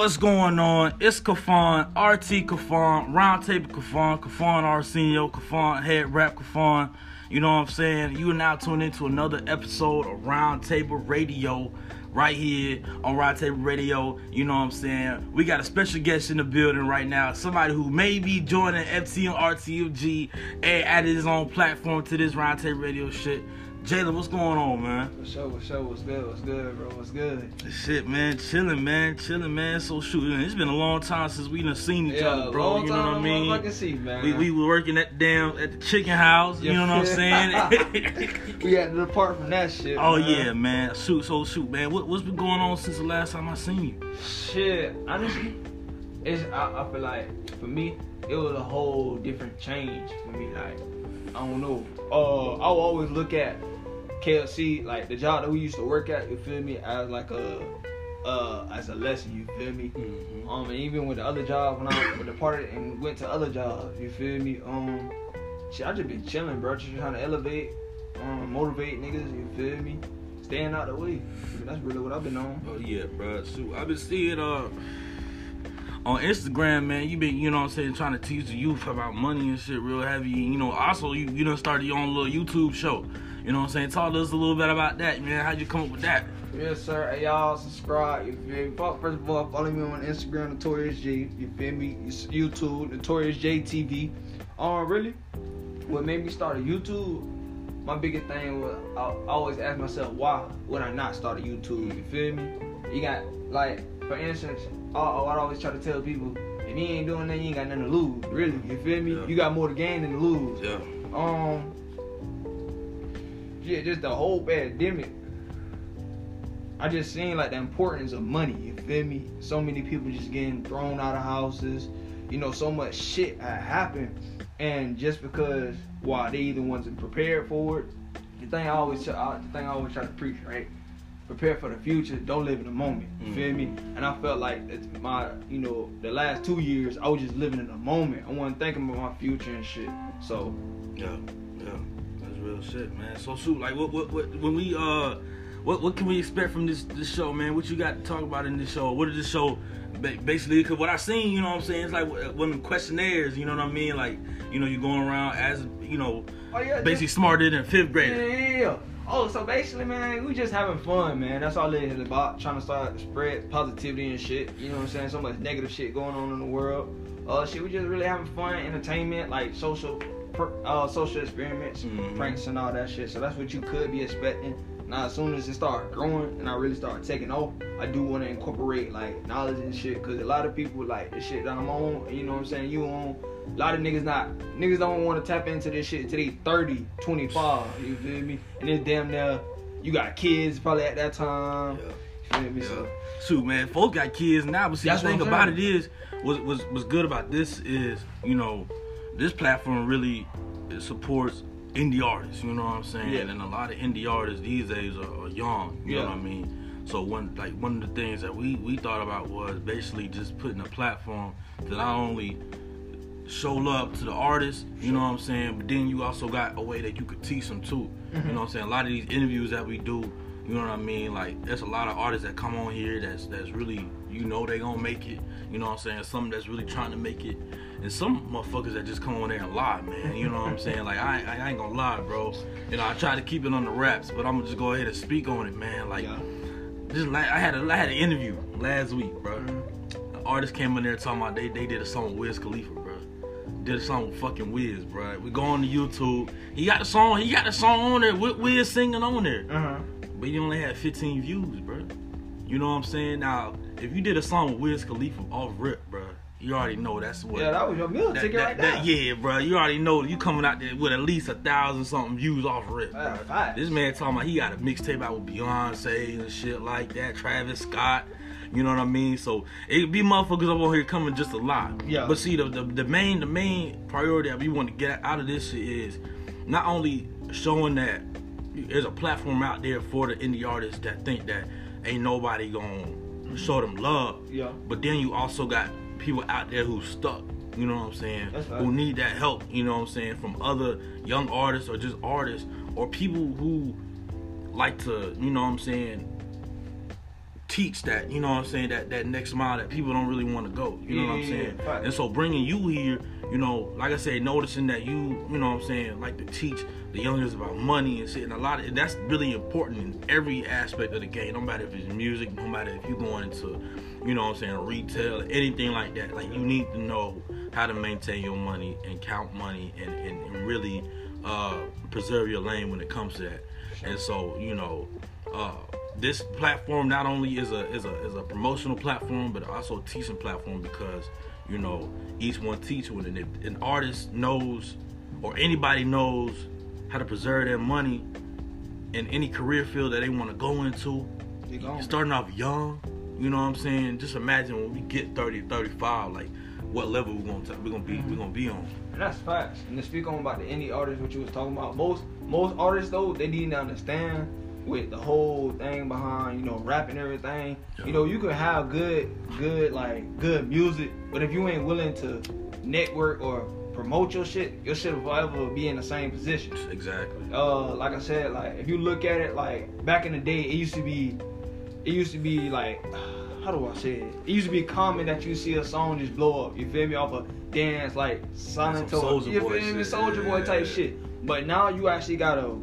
What's going on? It's Kafan, RT Kafan, Roundtable Kafan, Kafan Arsenio, Kafan Head Rap Kafan. You know what I'm saying? You are now tuned into another episode of Roundtable Radio right here on Roundtable Radio. You know what I'm saying? We got a special guest in the building right now. Somebody who may be joining FTM RTMG and added his own platform to this Roundtable Radio shit. Jalen, what's going on, man? What's up, what's up, what's good, what's good, bro, what's good? Shit, man, chilling, man, chilling, man. So shoot, it's been a long time since we done seen each Yeah, other, bro. long You know what I time mean? motherfucking see, man. We, we were working at the damn at the chicken house. You know what I'm saying? We had to depart from that shit. oh man. yeah, man. Shoot, so shoot, man. What, what's been going on since the last time I seen you? Shit, honestly, it's I, I feel like for me, it was a whole different change for me. Like, I don't know. Uh, I will always look at KFC, like the job that we used to work at. You feel me? As like a uh as a lesson. You feel me? Mm-hmm. Um, and even with the other job when I departed and went to other jobs, you feel me? Um, shit, I just been chilling, bro. Just trying to elevate, um, motivate niggas. You feel me? Staying out the way. That's really what I've been on. Oh yeah, bro. Shoot, I've been seeing uh on Instagram, man. You been, you know what I'm saying, trying to teach the youth about money and shit real heavy. You know, also you you done started your own little YouTube show. You know what I'm saying? Talk to us a little bit about that, man. How'd you come up with that? Yes, sir. Hey, y'all, subscribe. You feel me? First of all, follow me on Instagram, Notorious J. You feel me? It's YouTube, Notorious J TV. Um, really, what made me start a YouTube? My biggest thing was I, I always ask myself, why would I not start a YouTube? You feel me? You got like, for instance, I, I always try to tell people, if you ain't doing nothing, you ain't got nothing to lose. Really, you feel me? Yeah. You got more to gain than to lose. Yeah. Um, yeah, just the whole pandemic. I just seen like the importance of money. You feel me? So many people just getting thrown out of houses. You know, so much shit had happened, and just because why they either wasn't prepared for it. The thing I always, the thing I always try to preach, right? Prepare for the future. Don't live in the moment. You mm. feel me? And I felt like it's my, you know, the last two years I was just living in the moment. I wasn't thinking about my future and shit. So Yeah, yeah, real shit, man. So shoot, like, what, what, what, when we, uh, what, what can we expect from this, this show, man? What you got to talk about in this show? What is this show, basically? Cause what I seen, you know what I'm saying, it's like uh, them questionnaires, you know what I mean? Like, you know, you're going around as, you know, Oh yeah, basically smarter than fifth Yeah, grader. yeah, yeah. Oh, so basically, man, we just having fun, man. That's all it is about. Trying to start spread positivity and shit. You know what I'm saying? So much negative shit going on in the world. Uh, shit, we just really having fun, entertainment, like social, per, uh, social experiments, Mhm. pranks, and all that shit. So that's what you could be expecting. Now, as soon as it start growing and I really start taking off, I do want to incorporate like knowledge and shit. Cause a lot of people like the shit that I'm on. You know what I'm saying? You on. A lot of niggas not niggas don't want to tap into this shit till they 30, 25. You feel me? And it's damn near you got kids probably at that time. You feel me? So, Shoot, man, folks got kids now, but see, That's the thing about it is, was was was good about this is, you know, this platform really supports indie artists. You know what I'm saying? Yeah. And a lot of indie artists these days are, are young. You know what I mean? So one like one of the things that we we thought about was basically just putting a platform that not only show love to the artists, you know what I'm saying, but then you also got a way that you could teach them too. Mm-hmm. You know what I'm saying? A lot of these interviews that we do, you know what I mean? Like there's a lot of artists that come on here that's that's really you know they gonna make it. You know what I'm saying? Some that's really trying to make it. And some motherfuckers that just come on there and lie, man. You know what I'm saying? Like I, I ain't gonna lie, bro. You know I try to keep it on the wraps, but I'm gonna just go ahead and speak on it, man. Like yeah. just like I had a I had an interview last week, bro. Mhm. The artist came in there talking about they they did a song with Wiz Khalifa, bro. Did a song with fucking Wiz, bro. We go on to YouTube. He got the song. He got the song on there with Wiz singing on there, Uh-huh. but he only had 15 views, bro. You know what I'm saying? Now, if you did a song with Wiz Khalifa off rip, bro, you already know that's what. Yeah, that was your meal that- ticket that- right that- there. yeah, bro. You already know you coming out there with at least a thousand something views off rip. Bro. This man talking about he got a mixtape out with Beyonce and shit like that, Travis Scott. You know what I mean? So it be motherfuckers up on here coming just a lot. Yeah. But see, the, the the main the main priority that we want to get out of this shit is not only showing that there's a platform out there for the indie artists that think that ain't nobody gonna show them love. Yeah. But then you also got people out there who stuck. You know what I'm saying? Right. Who need that help. You know what I'm saying? From other young artists or just artists or people who like to. You know what I'm saying? teach that, you know what I'm saying, that that next mile that people don't really want to go. You know Yeah, what I'm saying? yeah. And so bringing you here, you know, like I said, noticing that you, you know what I'm saying, like to teach the youngers about money and shit, and a lot of that's really important in every aspect of the game. No matter if it's music, no matter if you're going into, you know what I'm saying, retail, anything like that. Like you need to know how to maintain your money and count money and, and, and really uh, preserve your lane when it comes to that. And so, you know, uh, this platform not only is a is a is a promotional platform, but also a teaching platform because you know each one teach one, and if an artist knows or anybody knows how to preserve their money in any career field that they want to go into, starting off young, you know what I'm saying? Just imagine when we get 30, 35, like what level we're gonna we're gonna be we're gonna be on. And that's facts. And to speak on about the indie artists, what you was talking about, most most artists though, they need to understand with the whole thing behind, you know, rapping everything. Yeah. You know, you could have good, good like good music, but if you ain't willing to network or promote your shit, your shit will forever be in the same position. Exactly. Uh, like I said, like if you look at it, like back in the day, it used to be, it used to be like, how do I say it? It used to be common that you see a song just blow up. You feel me? Off a dance like Hill. You feel me? Soulja Boy type yeah. shit. But now you actually gotta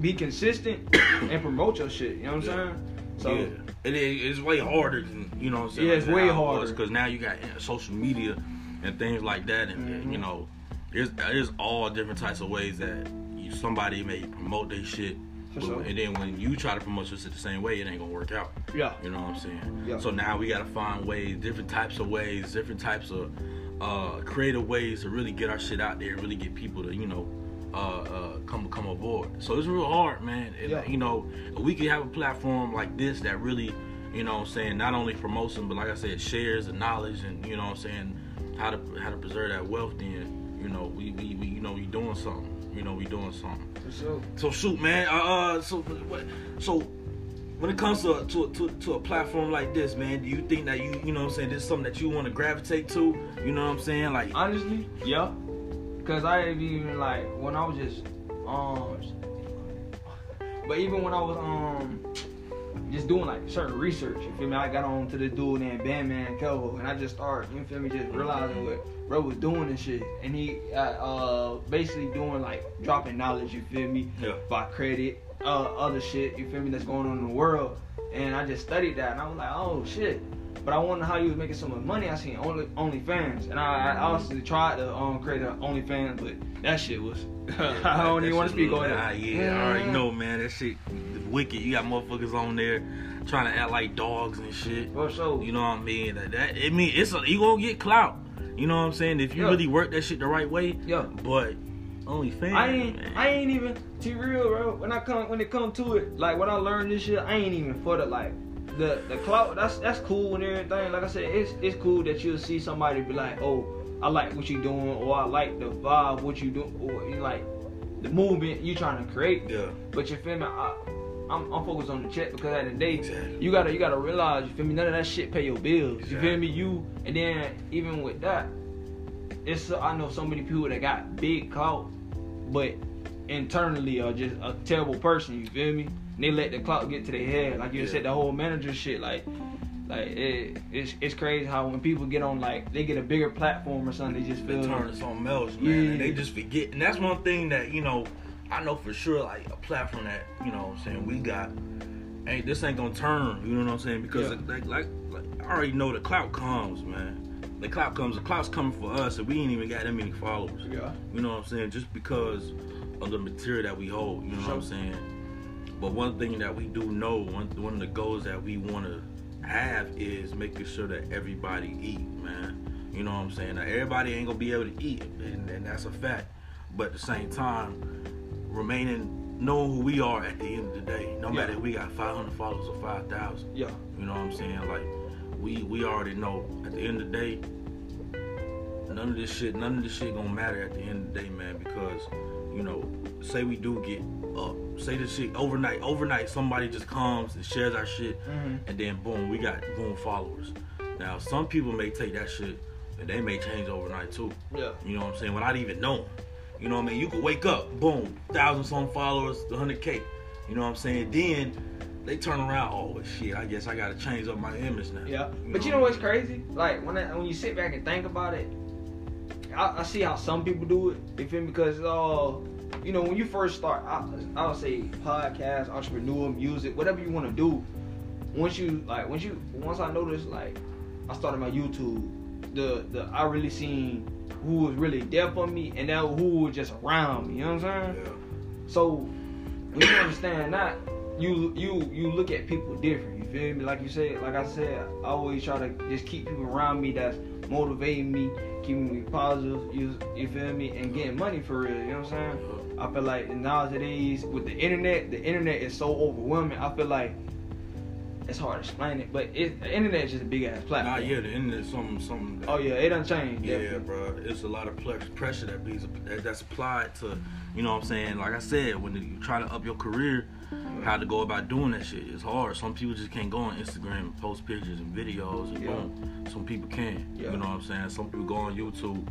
be consistent and promote your shit. You know what I'm Yeah. saying? So yeah, it is. It's way harder than you know. what I'm saying Yeah, it's way harder. because now you got social media and things like that, and and, you know, there's there's all different types of ways that you, somebody may promote their shit, but- sure. and then when you try to promote your shit the same way, it ain't gonna work out. yeah, You know what I'm saying? Yeah. So now we gotta find ways, different types of ways, different types of uh, creative ways to really get our shit out there, really get people to, you know, come come aboard. So it's real hard, man. And, Yeah. You know, we could have a platform like this that really, you know, what I'm saying not only promotes them, but like I said, shares the knowledge and you know, what I'm saying how to how to preserve that wealth. Then you know, we we, we you know we doing something. You know, we doing something. for sure. So shoot, man. Uh, uh so what? So when it comes to, to to to a platform like this, man, do you think that you you know what I'm saying this is something that you want to gravitate to? You know what I'm saying? Like Honestly, yeah. Cause I even like when I was just um but even when I was um just doing like certain research, you feel me? I got on to this dude named Bandman Kevo and I just started, you feel me, just realizing what bro was doing and shit. And he uh, uh basically doing like dropping knowledge, you feel me? Yeah. By credit, uh other shit, you feel me, that's going on in the world. And I just studied that and I was like, oh shit. But I wonder how you was making so much money. I seen only OnlyFans, and I, I also tried to um, create an OnlyFans, but that shit was. I don't even want to speak on it. yeah, I already know, man. That shit wicked. You got motherfuckers on there trying to act like dogs and shit. For sure. You know what I mean? That, that I mean, it's a, you gonna get clout. You know what I'm saying? If you Yeah. really work that shit the right way. Yeah. But OnlyFans. I ain't, man. I ain't even to real, bro. When I come, when it come to it, like when I learned this shit, I ain't even for the like, the the clout. That's that's cool and everything. Like I said, it's it's cool that you'll see somebody be like, oh, I like what you're doing, or I like the vibe, what you do, or you like the movement you trying to create. Yeah. But you feel me? I, I'm, I'm focused on the check because at the end of the day, Exactly. you gotta you gotta realize you feel me. None of that shit pay your bills. You Exactly. feel me? You and then even with that, it's I know so many people that got big clout, but internally are just a terrible person. You feel me? And they let the clout get to their head. Like you Yeah. said, the whole manager shit. Like, like it, it's it's crazy how when people get on like they get a bigger platform or something, they just They turn to something else, man. Yeah. And they just forget. And that's one thing that, you know, I know for sure, like a platform that, you know what I'm saying, we got ain't this ain't gonna turn, you know what I'm saying? Because Yeah. like, like like I already know the clout comes, man. The clout comes, the clout's coming for us and we ain't even got that many followers. yeah. You know what I'm saying? Just because of the material that we hold, you know what I'm saying? But one thing that we do know, one one of the goals that we wanna have is making sure that everybody eat, man. You know what I'm saying? Now, everybody ain't gonna be able to eat, and, and that's a fact. But at the same time, remaining knowing who we are at the end of the day, no Yeah. matter if we got 500 followers or 5,000. Yeah. You know what I'm saying? Like we we already know at the end of the day, none of this shit, none of this shit gonna matter at the end of the day, man. Because you know, say we do get up, say this shit overnight, overnight somebody just comes and shares our shit, Mhm. and then boom, we got boom followers. Now some people may take that shit and they may change overnight too. Yeah. You know what I'm saying? Without even knowing. You know what I mean? You could wake up, boom, thousand some followers, the hundred K. You know what I'm saying? Then they turn around. Oh shit! I guess I gotta change up my image now. Yeah, but you know what's crazy? Like when I, when you sit back and think about it, I, I see how some people do it. You feel me? Because uh, you know, when you first start, I, I would say podcast, entrepreneur, music, whatever you want to do. Once you like, once you, once I noticed, like, I started my YouTube. The the I really seen who was really there for me, and now who was just around me. You know what I'm saying? Yeah. So when you understand that, you you you look at people different. You feel me? Like you said, like I said, I always try to just keep people around me that's motivating me, keeping me positive. You you feel me? And getting money for real. You know what I'm saying? I feel like nowadays with the internet, the internet is so overwhelming. I feel like it's hard to explain it, but it, the internet is just a big ass platform. Nah, yeah, the internet is something, something. That, Oh yeah, it done changed. yeah, definitely. bro. It's a lot of pressure that be that- that's applied to, you know what I'm saying. Like I said, when you try to up your career, how to go about doing that shit is hard. Some people just can't go on Instagram and post pictures and videos and Yeah. boom. Some people can. Yeah. You know what I'm saying. Some people go on YouTube,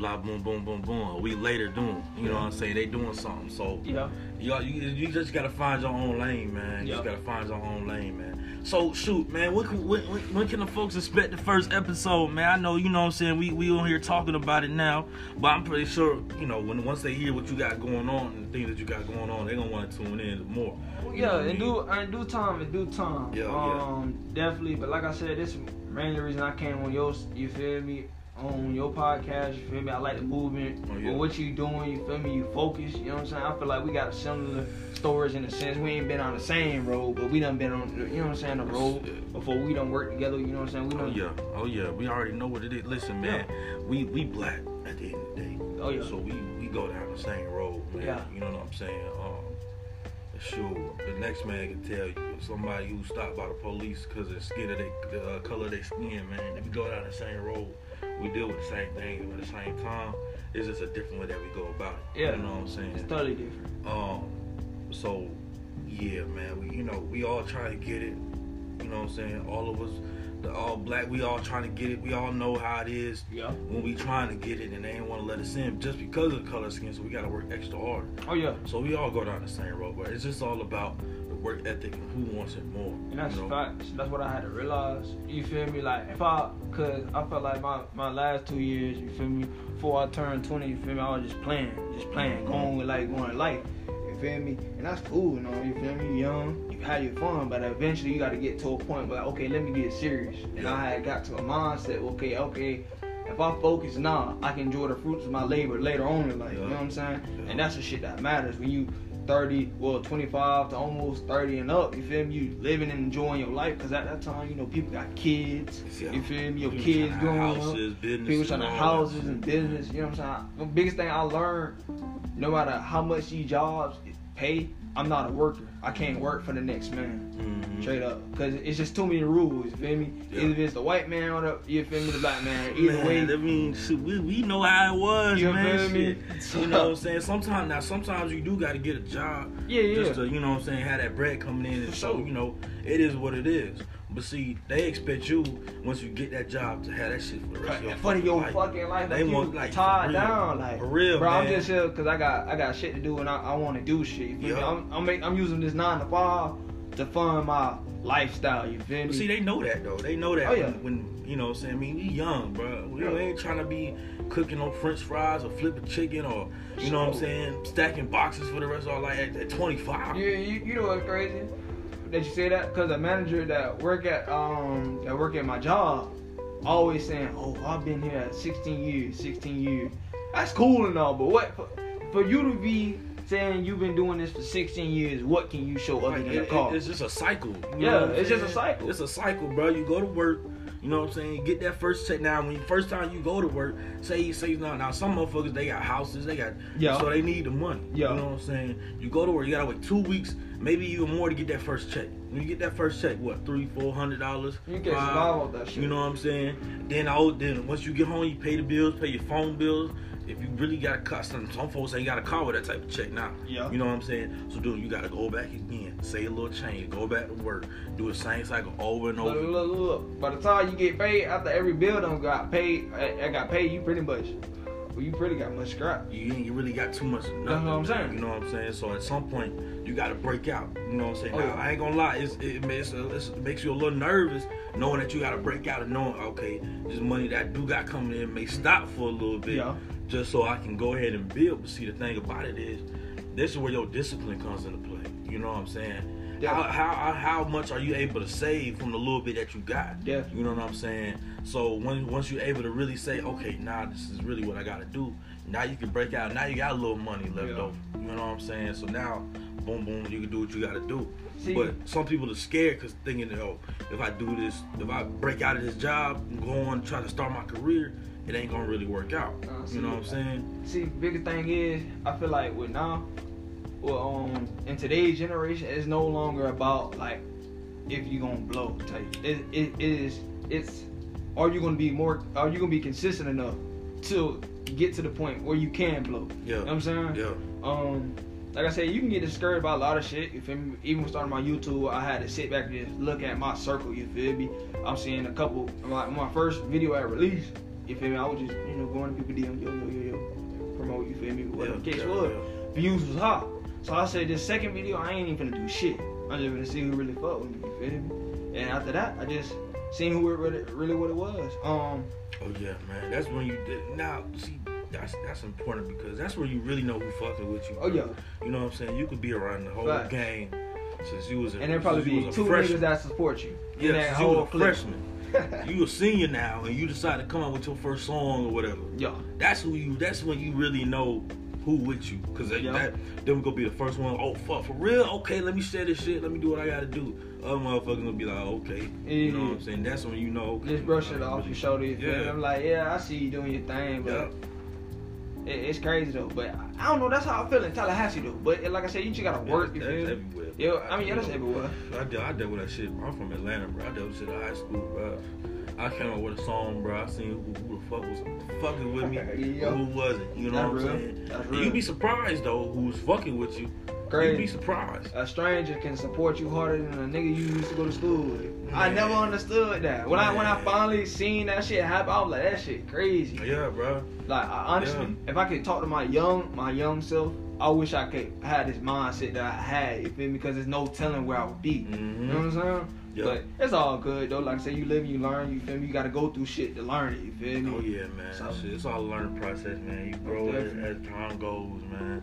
blah boom boom boom boom. A week later, doing. You know what I'm saying. They doing something. So Yeah. you, you, you just gotta find your own lane, man. You just gotta find your own lane, man. So shoot, man. When, can- when, when, can the folks expect the first episode, man? I know you know what I'm saying. We we on here talking about it now, but I'm pretty sure you know when once they hear what you got going on and the things that you got going on, they gonna want to tune in more. Yeah, in due in due time, in due time. Yeah, yeah. um, definitely. But like I said, this is mainly reason I came on your, you feel me, on your podcast. You feel me? I like the movement. Oh, yeah. But what you doing? You feel me? You focus. You know what I'm saying? I feel like we got similar stories in a sense. We ain't been on the same road, but we done been on, you know what I'm saying, the road before we done work together. You know what I'm saying? We Oh yeah, oh yeah. We already know what it is. Listen, man. We we black at the end of the day. Oh, yeah. So we we go down the same road, man. Yeah. You know what I'm saying? Um, sure. The next man can tell you somebody who stopped by the police because of the skin of the uh, color of their skin, man. If we go down the same road, we deal with the same thing, at the same time, it's just a different way that we go about it. Yeah. You know what I'm saying? It's totally different. Um, so yeah, man, we you know we all trying to get it. You know what I'm saying? All of us, the all black, we all trying to get it. We all know how it is Yeah. when we trying to get it, and they ain't want to let us in just because of the color skin. So we got to work extra hard. Oh yeah. So we all go down the same road, but it's just all about work ethic and who wants it more. And that's you know? facts. That's what I had to realize. You feel me? Like if I, cause I felt like my my last two years, you feel me? Before I turned twenty, you feel me? I was just playing, just playing, mm-hmm. going with like going life. You feel me? And that's cool, you know. You feel me? You young, you had your fun, but eventually you got to get to a point where, like, okay, let me get serious. And Yeah. I had got to a mindset. Okay, okay. If I focus now, I can enjoy the fruits of my labor later on in life. You know what I'm saying? Yeah. And that's the shit that matters when you 30, well, 25 to almost 30 and up. You feel me? You living and enjoying your life because at that time, you know, people got kids. Yeah. You feel me? Your People kids growing up. houses, business, People trying to houses and business. You know what I'm saying? The biggest thing I learned, no matter how much these jobs pay, I'm not a worker. I can't work for the next man. Mhm. Straight up, because it's just too many rules. You feel me? Yeah. Either it's the white man or the you feel me, the black man. Either man, way, I mean, we, we know how it was, You man. feel me? You know what I'm saying? Sometimes now, sometimes you do got to get a job, yeah, yeah. just to you know what I'm saying, have that bread coming in, and so sure. you know it is what it is. But see, they expect you once you get that job to have that shit for the rest of your fucking your life. fucking life, They like, want, like, tied down, like For real, bro. I'm just here because I got I got shit to do and I, I want to do shit. You? Yeah. I'm I'm, make, I'm using this nine to five to fund my lifestyle. You feel me? But see, they know that though. They know that Oh, yeah. when, when you know what I'm saying. I mean, we young, bro. We Yeah. ain't trying to be cooking no French fries or flipping chicken or you know what I'm saying, stacking boxes for the rest of our life at, at 25. you, you you know what's crazy? That you say that because a manager that work at um that work at my job always saying, oh I've been here 16 years, 16 years. That's cool and all, but what for, for you to be saying you've been doing this for 16 years, what can you show other than it- a car? it's just a cycle. Yeah, it's just a cycle. It's a cycle, bro. You go to work. You know what I'm saying? Get that first check. Now, when you, first time you go to work, say you say now, now some motherfuckers they got houses, they got Yeah. so they need the money. Yeah. You know what I'm saying? You go to work, you gotta wait two weeks, maybe even more to get that first check. When you get that first check, what three, four hundred dollars? You survive off that shit. You know what I'm saying? Then I then once you get home, you pay the bills, pay your phone bills. If you really got a car, some, some folks ain't got a car with that type of check now. Yeah. You know what I'm saying? So dude, you gotta go back again, say a little change, go back to work, do the same cycle over and over. look, look, look. By the time you get paid, after every bill done got paid, I, I got paid. You pretty much, well, you pretty got much scrap. You ain't you really got too much. Nothing, That's what I'm saying. You know what I'm saying? So at some point, you got to break out. You know what I'm saying? Oh, now, yeah. I ain't gonna lie, it's, it, makes, it's, it makes you a little nervous knowing that you got to break out and knowing, okay, this money that I do got coming in may stop for a little bit, Yeah. Just so I can go ahead and build. But see, the thing about it is, this is where your discipline comes into play. You know what I'm saying? Yeah. How, how how much are you able to save from the little bit that you got? Yeah. You know what I'm saying? So when once you're able to really say, okay, now this is really what I gotta do. Now you can break out. Now you got a little money left Yeah. over. You know what I'm saying? So now, boom, boom, you can do what you gotta do. See- but some people are scared because thinking, oh, if I do this, if I break out of this job and go on try to start my career, it ain't gonna really work out. Uh, see, you know what I'm saying? See, biggest thing is, I feel like with now, well, um, in today's generation, it's no longer about like if you gonna blow type. It, it, it is, it's, are you gonna be more, are you gonna be consistent enough to get to the point where you can blow? Yeah. You know what I'm saying? Yeah. Um, like I said, you can get discouraged by a lot of shit. Me? Even starting my YouTube, I had to sit back and just look at my circle. You feel me? I'm seeing a couple. Like my first video I released, you feel me? I was just you know going to people DM, yo yo yo yo, promote. You feel me? Whatever the case yeah, was. yeah. Views was hot. So I said this second video, I ain't even gonna do shit. I'm just gonna see who really fuck with me. You feel me? And after that, I just seen who it really, really what it was. Um, Oh yeah, man. That's when you did. Now, see, that's that's important because that's where you really know who fucking with you. Oh, yeah. You know what I'm saying? You could be around the whole Facts. game since you was a, and there probably be two freshman. niggas that support you. Yeah, that whole a freshman. you a senior now, and you decide to come out with your first song or whatever. Yeah. That's who you. That's when you really know who with you, cause Yeah. that then we gonna be the first one. Oh fuck, for real? Okay, let me share this shit. Let me do what I gotta do. Other motherfuckers gonna be like, okay, you know what I'm saying? That's when you know. Okay, Just brush it off really- your shoulder. You? Yeah. I'm like, yeah, I see you doing your thing, but Yeah. It, it's crazy though. But I don't know. That's how I feel in Tallahassee though. But like I said, you just gotta work. You that's everywhere. Yeah. I mean, yeah, that's everywhere. I dealt, I dealt with that shit. I'm from Atlanta, bro. I dealt with shit in high school, bro. I came up with a song, bro. I seen who, who the fuck was fucking with me, Yeah. who wasn't. You know That's what I'm real. saying? That's And real. You'd be surprised though who's fucking with you. You'd be surprised. A stranger can support you harder than a nigga you used to go to school with. I never understood that. When I when I finally seen that shit happen, I was like, that shit crazy. Yeah, bro. Like I, honestly, if I could talk to my young my young self, I wish I could have this mindset that I had. You feel me? Because there's no telling where I would be. Mhm. You know what I'm saying? Yeah. But it's all good though. Like I said, you live, you learn. You feel me? You got to go through shit to learn it. You feel me? Oh yeah, man. So- Shit, it's all a learning process, man. You grow as, as time goes, man.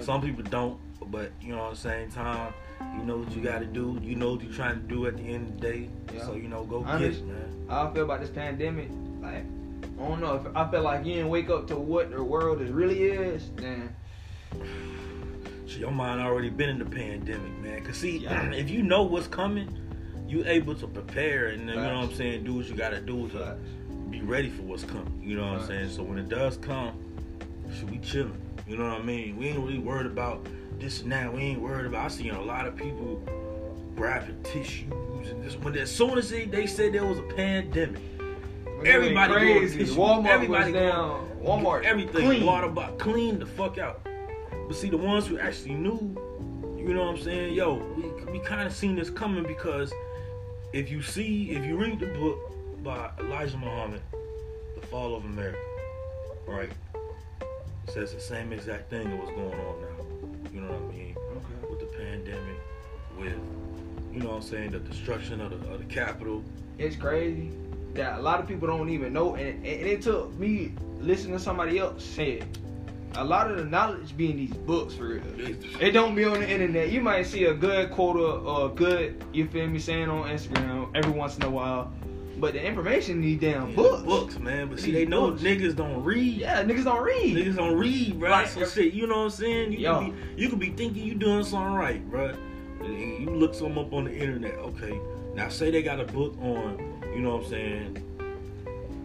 Some people don't, but you know at the same time, you know what you got to do. You know what you're trying to do at the end of the day. Yeah. So you know, go I get it, man. How I feel about this pandemic, like I don't know. If I feel like you didn't wake up to what the world is really is, then Shit, your mind already been in the pandemic, man. Cause see, Yeah. if you know what's coming, you able to prepare and then, you know what I'm saying, do what you got to do to be ready for what's coming. You know what I'm saying? So when it does come, should we chilling? You know what I mean? We ain't really worried about this and that. We ain't worried about. I seen a lot of people grabbing tissues and this. When as soon as they, they said there was a pandemic, everybody crazy. tissue. Walmart everybody was down. Walmart everything clean. water bottle clean the fuck out. But see, the ones who actually knew, you know what I'm saying? Yo, we we kind of seen this coming because if you see, if you read the book by Elijah Muhammad, The Fall of America, right? It says the same exact thing that was going on now. You know what I mean? Okay. With the pandemic, with you know what I'm saying, the destruction of the, of the capital. It's crazy that a lot of people don't even know, and, and it took me listening to somebody else say it. A lot of the knowledge be in these books for real. It don't be on the internet. You might see a good quote or, or a good, you feel me, saying on Instagram every once in a while. But the information in these damn Yeah, books. books, man. But see, they know books. niggas don't read. Yeah, niggas don't read. Niggas don't read, bro. Like, so shit, you know what I'm saying? You Yo. could be, you could be thinking you doing something right, bro. And You look something up on the internet, okay? Now say they got a book on, you know what I'm saying?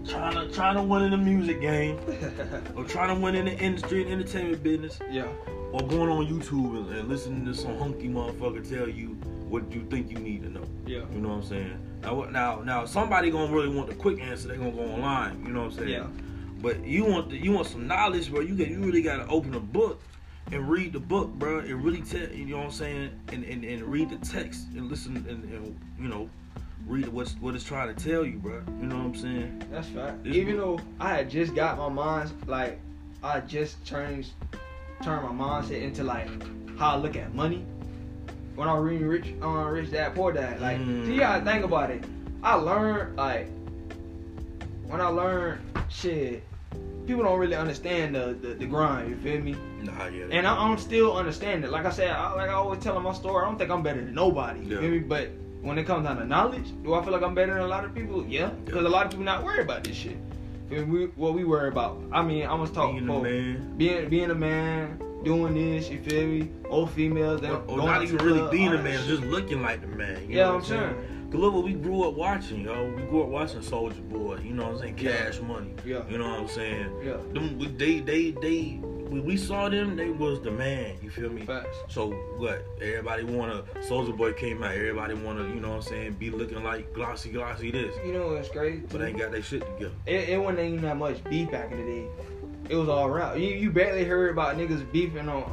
Trying to trying to win in the music game, or trying to win in the industry and entertainment business, yeah. or going on YouTube and, and listening to some hunky motherfucker tell you what you think you need to know. Yeah. You know what I'm saying? Now, what? Now, now, somebody gonna really want the quick answer. They gonna go online. You know what I'm saying? Yeah. But you want the, you want some knowledge, bro. You get you really gotta open a book and read the book, bro, and really tell you know what I'm saying, and and, and read the text and listen and, and you know read what's what it's trying to tell you, bro. You know what I'm saying? That's fact. This Even book- though I had just got my mind like I just changed, turned my mindset into like how I look at money. When I read Rich, uh, Rich Dad Poor Dad, like, Mm. see, you gotta think about it. I learned like when I learned shit, people don't really understand the the, the grind. You feel me? Nah, yeah. And I, I'm still understanding. Like I said, I, like I always tell my story, I don't think I'm better than nobody. You Yeah. feel me? But when it comes down to knowledge, do I feel like I'm better than a lot of people? Yeah, because a lot of people not worried about this shit. And? We, what we worry about. I mean, I was talking being a man. Being being a man, doing this. You feel me? Old females. That Or, or not even really being a man, just looking like the man. You Yeah, know I'm what I'm saying? Cause look what we grew up watching, yo. We grew up watching Soulja Boy. You know what I'm saying? Yeah. Cash Money. Yeah. You know what I'm saying? Yeah. Them, we- they, they, they. When we saw them, they was the man. You feel me? Facts. So what? Everybody wanna. Soulja Boy came out. Everybody wanna. You know what I'm saying? Be looking like glossy, glossy this, You know what's crazy? but they ain't got their shit together. it, it wasn't even that much beef back in the day. It was all around. You, you barely heard about niggas beefing on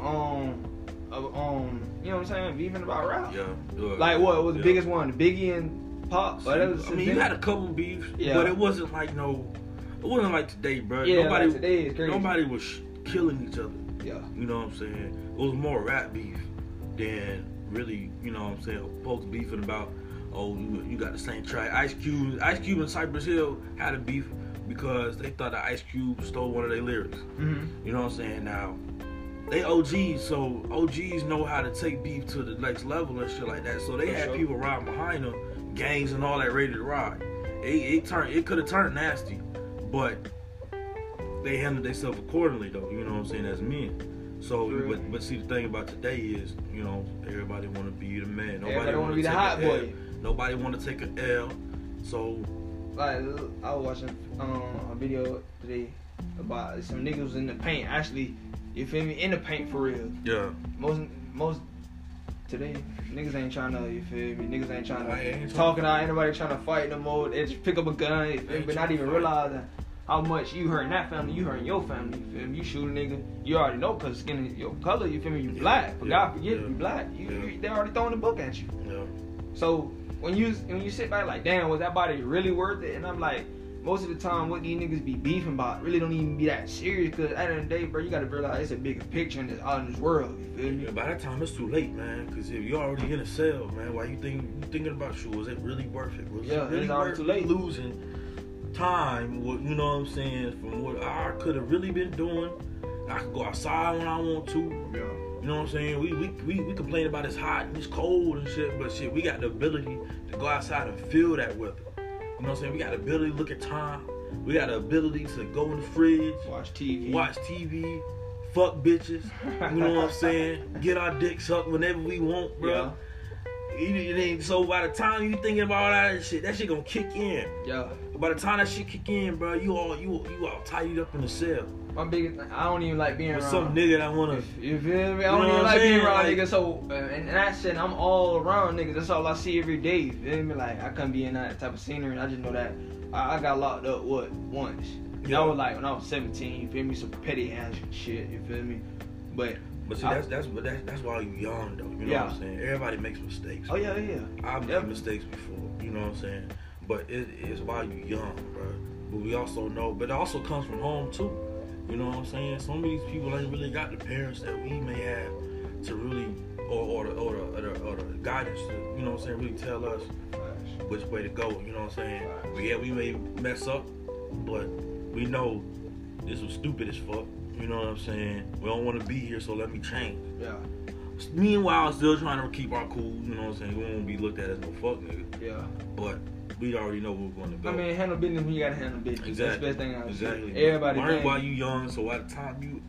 um um you know what I'm saying beefing about rap. Yeah. Like what was the yeah. biggest one? Biggie and Pac. But that was I mean, you had a couple beefs, Yeah. but it wasn't like no. It wasn't like today, bro. yeah. nobody, like today is crazy. nobody was sh- killing each other. Yeah. You know what I'm saying? It was more rap beef than really, you know what I'm saying, folks beefing about, oh, you, you got the same track. Ice Cube, Ice Cube and Cypress Hill had a beef because they thought that Ice Cube stole one of their lyrics. Mm-hmm. You know what I'm saying? Now, they OGs, so OGs know how to take beef to the next level and shit like that. So they For had sure. people riding behind them, gangs and all that ready to ride. It, it turned, it could have turned nasty, but they handled themselves accordingly, though. You know what I'm saying? As men. So, True. but but see, the thing about today is, you know, everybody want to be the man. Nobody want wanna be the take hot boy. Nobody want to take an L. So, Like I was watching um, a video today about some niggas in the paint. Actually, you feel me? In the paint for real. yeah. Most most today niggas ain't trying to. You feel me? Niggas ain't trying ain't to tryna talking out. Ain't nobody trying to fight no more. They just pick up a gun, you feel me? Ain't but not even realizing how much you hurting that family. You hurting your family. You feel me? You shoot a nigga. You already know because skin of your color. You feel me? You black. For yeah, God forget yeah, you black. You, yeah. they already throwing the book at you. Yeah. So when you when you sit back like, damn, was that body really worth it? And I'm like, most of the time, what these niggas be beefing about really don't even be that serious. Cause at the end of the day, bro, you gotta realize it's a bigger picture in this out in this world. You feel me? Yeah, by that time it's too late, man. Because if you're already in a cell, man, why you think you thinking about shit? Was it really worth it? Was Yeah, it really it's already worth too late. losing time? What you know what I'm saying? From what I could have really been doing, I could go outside when I want to. Yeah. You know what I'm saying? We, we we we complain about it's hot and it's cold and shit, but shit, we got the ability to go outside and feel that weather. You know what I'm saying? We got the ability to look at time. We got the ability to go in the fridge, Watch TV. watch TV, fuck bitches. You know what I'm saying? Get our dick sucked whenever we want, bro. Yeah. It, it ain't, so by the time you thinking about all that shit, that shit gonna kick in. Yeah. By the time that shit kick in, bro, you all you you all tied up in the cell My biggest thing, I don't even like being with around. some nigga that I wanna. You feel me? I don't even like being around Like- niggas. So, uh, and, and that shit, I'm all around niggas. That's all I see every day. You feel me? Like, I couldn't be in that type of scenery. And I just know that I, I got locked up, what, once. Yeah. That was like when I was 17. You feel me? Some petty ass shit. You feel me? But, But see, I- that's that's but that's that's why you young though. You know Yeah. what I'm saying? Everybody makes mistakes. oh, yeah, yeah. I've made mistakes before. You know what I'm saying? But it is why you young, bro. But we also know, but it also comes from home too. You know what I'm saying? Some of these people ain't really got the parents that we may have to really, or or the or the, or the, or the guidance to, you know what I'm saying, really tell us which way to go. You know what I'm saying? But yeah, we may mess up, but we know this was stupid as fuck. You know what I'm saying? We don't want to be here, so let me change. Yeah, Meanwhile, still trying to keep our cool. You know what I'm saying? We won't be looked at as no fuck nigga, yeah. but we already know we're going to go. I mean, handle business when you gotta handle business. Exactly. That's the best thing I exactly. say. Everybody learn while you young, so by the time you,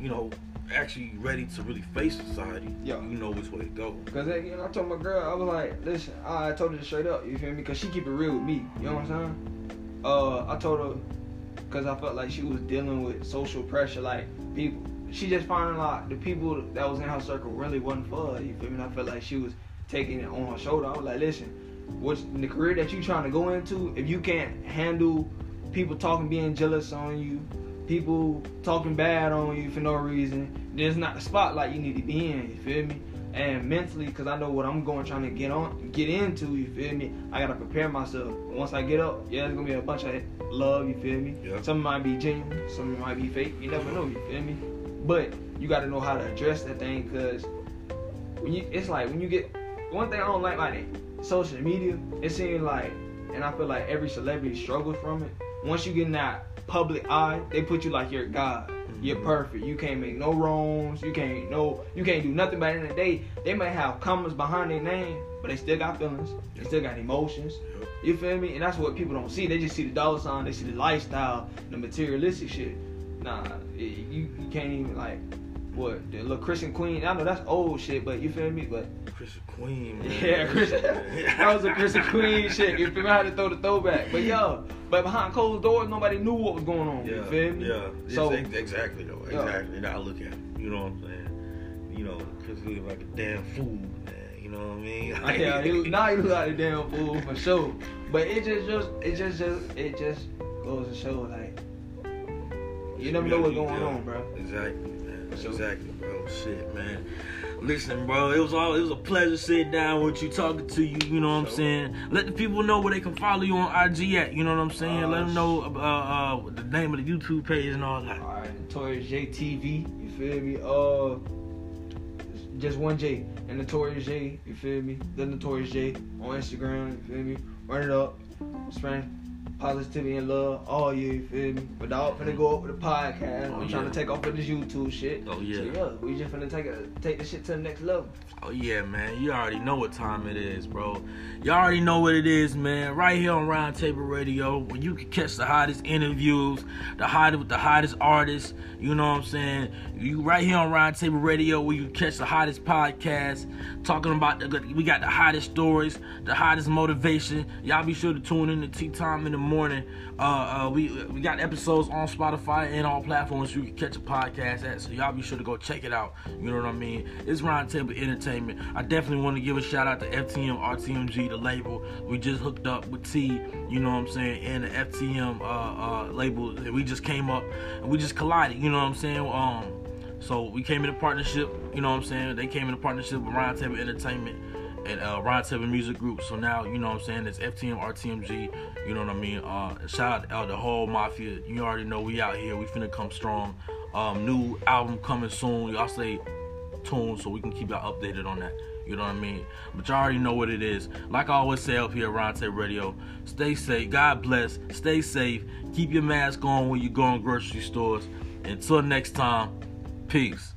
you know, actually ready to really face society, Yeah. you know which way to go. Cause I, you know, I told my girl, I was like, listen, I told her straight up, you feel me? Cause she keep it real with me, you know what I'm saying? Uh, I told her, cause I felt like she was dealing with social pressure, like people. She just finding like the people that was in her circle really wasn't for her. You feel me? I felt like she was taking it on her shoulder. I was like, listen, what's the career that you trying to go into? If you can't handle people talking, being jealous on you, people talking bad on you for no reason, then it's not the spotlight you need to be in. You feel me? And mentally, cause I know what I'm going trying to get on, get into. You feel me? I gotta prepare myself. Once I get up, yeah, there's gonna be a bunch of love. You feel me? Yeah. Some might be genuine, some might be fake. You never know. You feel me? But you gotta know how to address that thing, cause when you, it's like when you get one thing I don't like like social media. It seems like, and I feel like every celebrity struggles from it. Once you get in that public eye, they put you like you're God. You're perfect. You can't make no wrongs. You can't no. You can't do nothing. But at the end of the day, they may have commas behind their name, but they still got feelings. They still got emotions. You feel me? And that's what people don't see. They just see the dollar sign. They see the lifestyle, the materialistic shit. Nah, it, you you can't even like what the little Christian Queen. I know that's old shit, but you feel me? But Christian Queen, man. yeah, Christian. that was a Christian Queen shit. You feel me? I had to throw the throwback. But yo, but behind closed doors, nobody knew what was going on. Yeah, You feel me? yeah. So- exactly though, Yeah. exactly. Now I look at it. You know what I'm saying? You know, Chris look like a damn fool, man. You know what I mean? I yeah, he, now he look like a damn fool for sure. But it just, just, it just, just, it just goes to show like you never know what's going Yeah, on, bro. Exactly, man. For sure. Exactly, bro. Shit, man. Listen, bro, it was all it was a pleasure sitting down with you, talking to you. You know what I'm saying? Let the people know where they can follow you on IG at. You know what I'm saying? Uh, Let them know uh, uh, the name of the YouTube page and all that. All right, Notorious JTV, you feel me? Uh, just one J, and Notorious J, you feel me? The Notorious J on Instagram, you feel me? Run it up, spread positivity and love all year, you feel me? But dog finna go up with the podcast. Oh, I'm trying to take off with this YouTube shit. Oh, yeah. So yeah, we just finna take it, take the shit to the next level. Oh yeah, man. You already know what time it is, bro. You already know what it is, man. Right here on Roundtable Radio, where you can catch the hottest interviews, the hottest with the hottest artists. You know what I'm saying? You right here on Roundtable Radio, where you catch the hottest podcast, talking about the we got the hottest stories, the hottest motivation. Y'all be sure to tune in to Tea Time in the morning. Uh, uh, we we got episodes on Spotify and all platforms you can catch a podcast at. So y'all be sure to go check it out. You know what I mean? It's Roundtable Entertainment. I definitely want to give a shout out to FTM RTMG, the label. We just hooked up with T. You know what I'm saying? And the FTM uh, uh, label. We just came up and we just collided. You know what I'm saying? Um, so we came in a partnership. You know what I'm saying? They came in a partnership with Roundtable Entertainment and uh, Roundtable Music Group. So now, you know what I'm saying? It's FTM, RTMG. You know what I mean? Uh, shout out to the whole mafia. You already know we out here. We finna come strong. Um, new album coming soon. Y'all stay tuned so we can keep y'all updated on that. You know what I mean? But y'all already know what it is. Like I always say up here at Roundtable Radio, stay safe. God bless. Stay safe. Keep your mask on when you go in grocery stores. Until next time, peace.